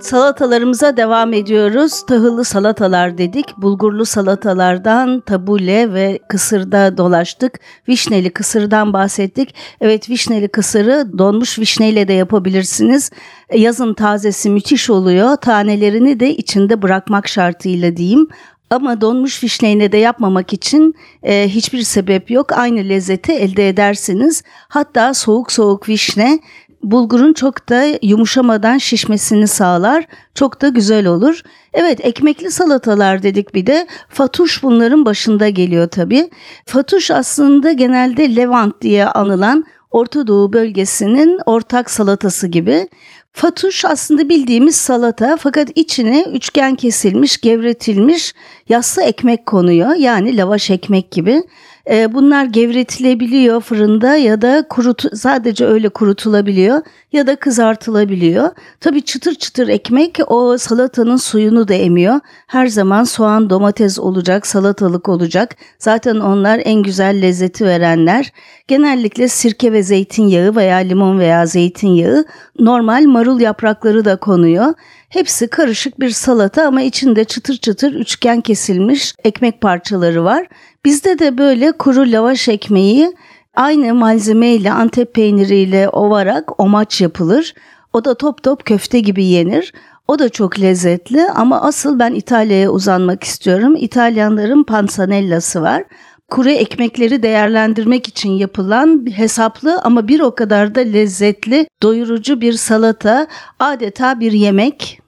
Salatalarımıza devam ediyoruz. Tahıllı salatalar dedik. Bulgurlu salatalardan tabule ve kısırda dolaştık. Vişneli kısırdan bahsettik. Evet vişneli kısırı donmuş vişneyle de yapabilirsiniz. Yazın tazesi müthiş oluyor. Tanelerini de içinde bırakmak şartıyla diyeyim. Ama donmuş vişneyle de yapmamak için e, hiçbir sebep yok. Aynı lezzeti elde edersiniz. Hatta soğuk soğuk vişne bulgurun çok da yumuşamadan şişmesini sağlar. Çok da güzel olur. Evet ekmekli salatalar dedik bir de. Fatuş bunların başında geliyor tabii. Fatuş aslında genelde Levant diye anılan Orta Doğu bölgesinin ortak salatası gibi. Fatuş aslında bildiğimiz salata fakat içine üçgen kesilmiş, gevretilmiş yassı ekmek konuyor. Yani lavaş ekmek gibi. Ee, bunlar gevretilebiliyor fırında ya da kurut sadece öyle kurutulabiliyor ya da kızartılabiliyor. Tabii çıtır çıtır ekmek o salatanın suyunu da emiyor. Her zaman soğan, domates olacak, salatalık olacak. Zaten onlar en güzel lezzeti verenler. Genellikle sirke ve zeytinyağı veya limon veya zeytinyağı, normal marul yaprakları da konuyor. Hepsi karışık bir salata ama içinde çıtır çıtır üçgen kesilmiş ekmek parçaları var. Bizde de böyle kuru lavaş ekmeği aynı malzemeyle Antep peyniriyle ovarak omaç yapılır. O da top top köfte gibi yenir. O da çok lezzetli ama asıl ben İtalya'ya uzanmak istiyorum. İtalyanların panzanellası var. Kuru ekmekleri değerlendirmek için yapılan hesaplı ama bir o kadar da lezzetli, doyurucu bir salata, adeta bir yemek.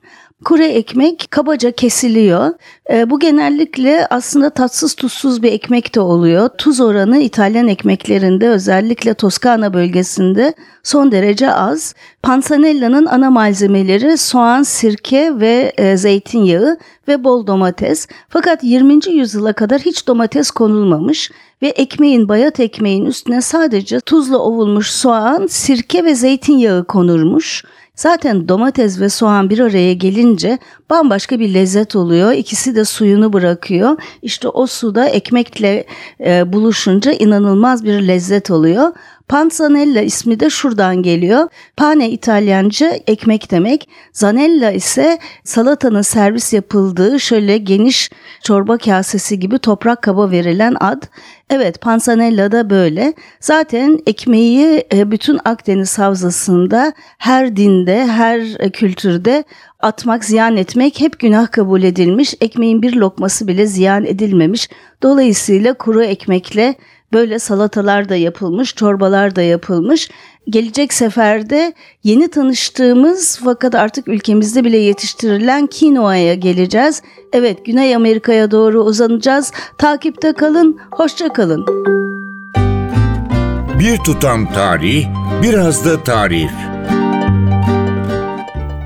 Kuru ekmek kabaca kesiliyor. E, bu genellikle aslında tatsız tuzsuz bir ekmek de oluyor. Tuz oranı İtalyan ekmeklerinde özellikle Toskana bölgesinde son derece az. Panzanella'nın ana malzemeleri soğan, sirke ve e, zeytinyağı ve bol domates. Fakat 20. yüzyıla kadar hiç domates konulmamış ve ekmeğin bayat ekmeğin üstüne sadece tuzla ovulmuş soğan, sirke ve zeytinyağı konurmuş. Zaten domates ve soğan bir araya gelince bambaşka bir lezzet oluyor. İkisi de suyunu bırakıyor. İşte o suda ekmekle e, buluşunca inanılmaz bir lezzet oluyor. Panzanella ismi de şuradan geliyor. Pane İtalyanca ekmek demek. Zanella ise salatanın servis yapıldığı şöyle geniş çorba kasesi gibi toprak kaba verilen ad. Evet panzanella da böyle. Zaten ekmeği e, bütün Akdeniz havzasında her dinde, her kültürde atmak, ziyan etmek hep günah kabul edilmiş. Ekmeğin bir lokması bile ziyan edilmemiş. Dolayısıyla kuru ekmekle Böyle salatalar da yapılmış, çorbalar da yapılmış. Gelecek seferde yeni tanıştığımız fakat artık ülkemizde bile yetiştirilen kinoaya geleceğiz. Evet, Güney Amerika'ya doğru uzanacağız. Takipte kalın, hoşça kalın. Bir tutam tarih, biraz da tarif.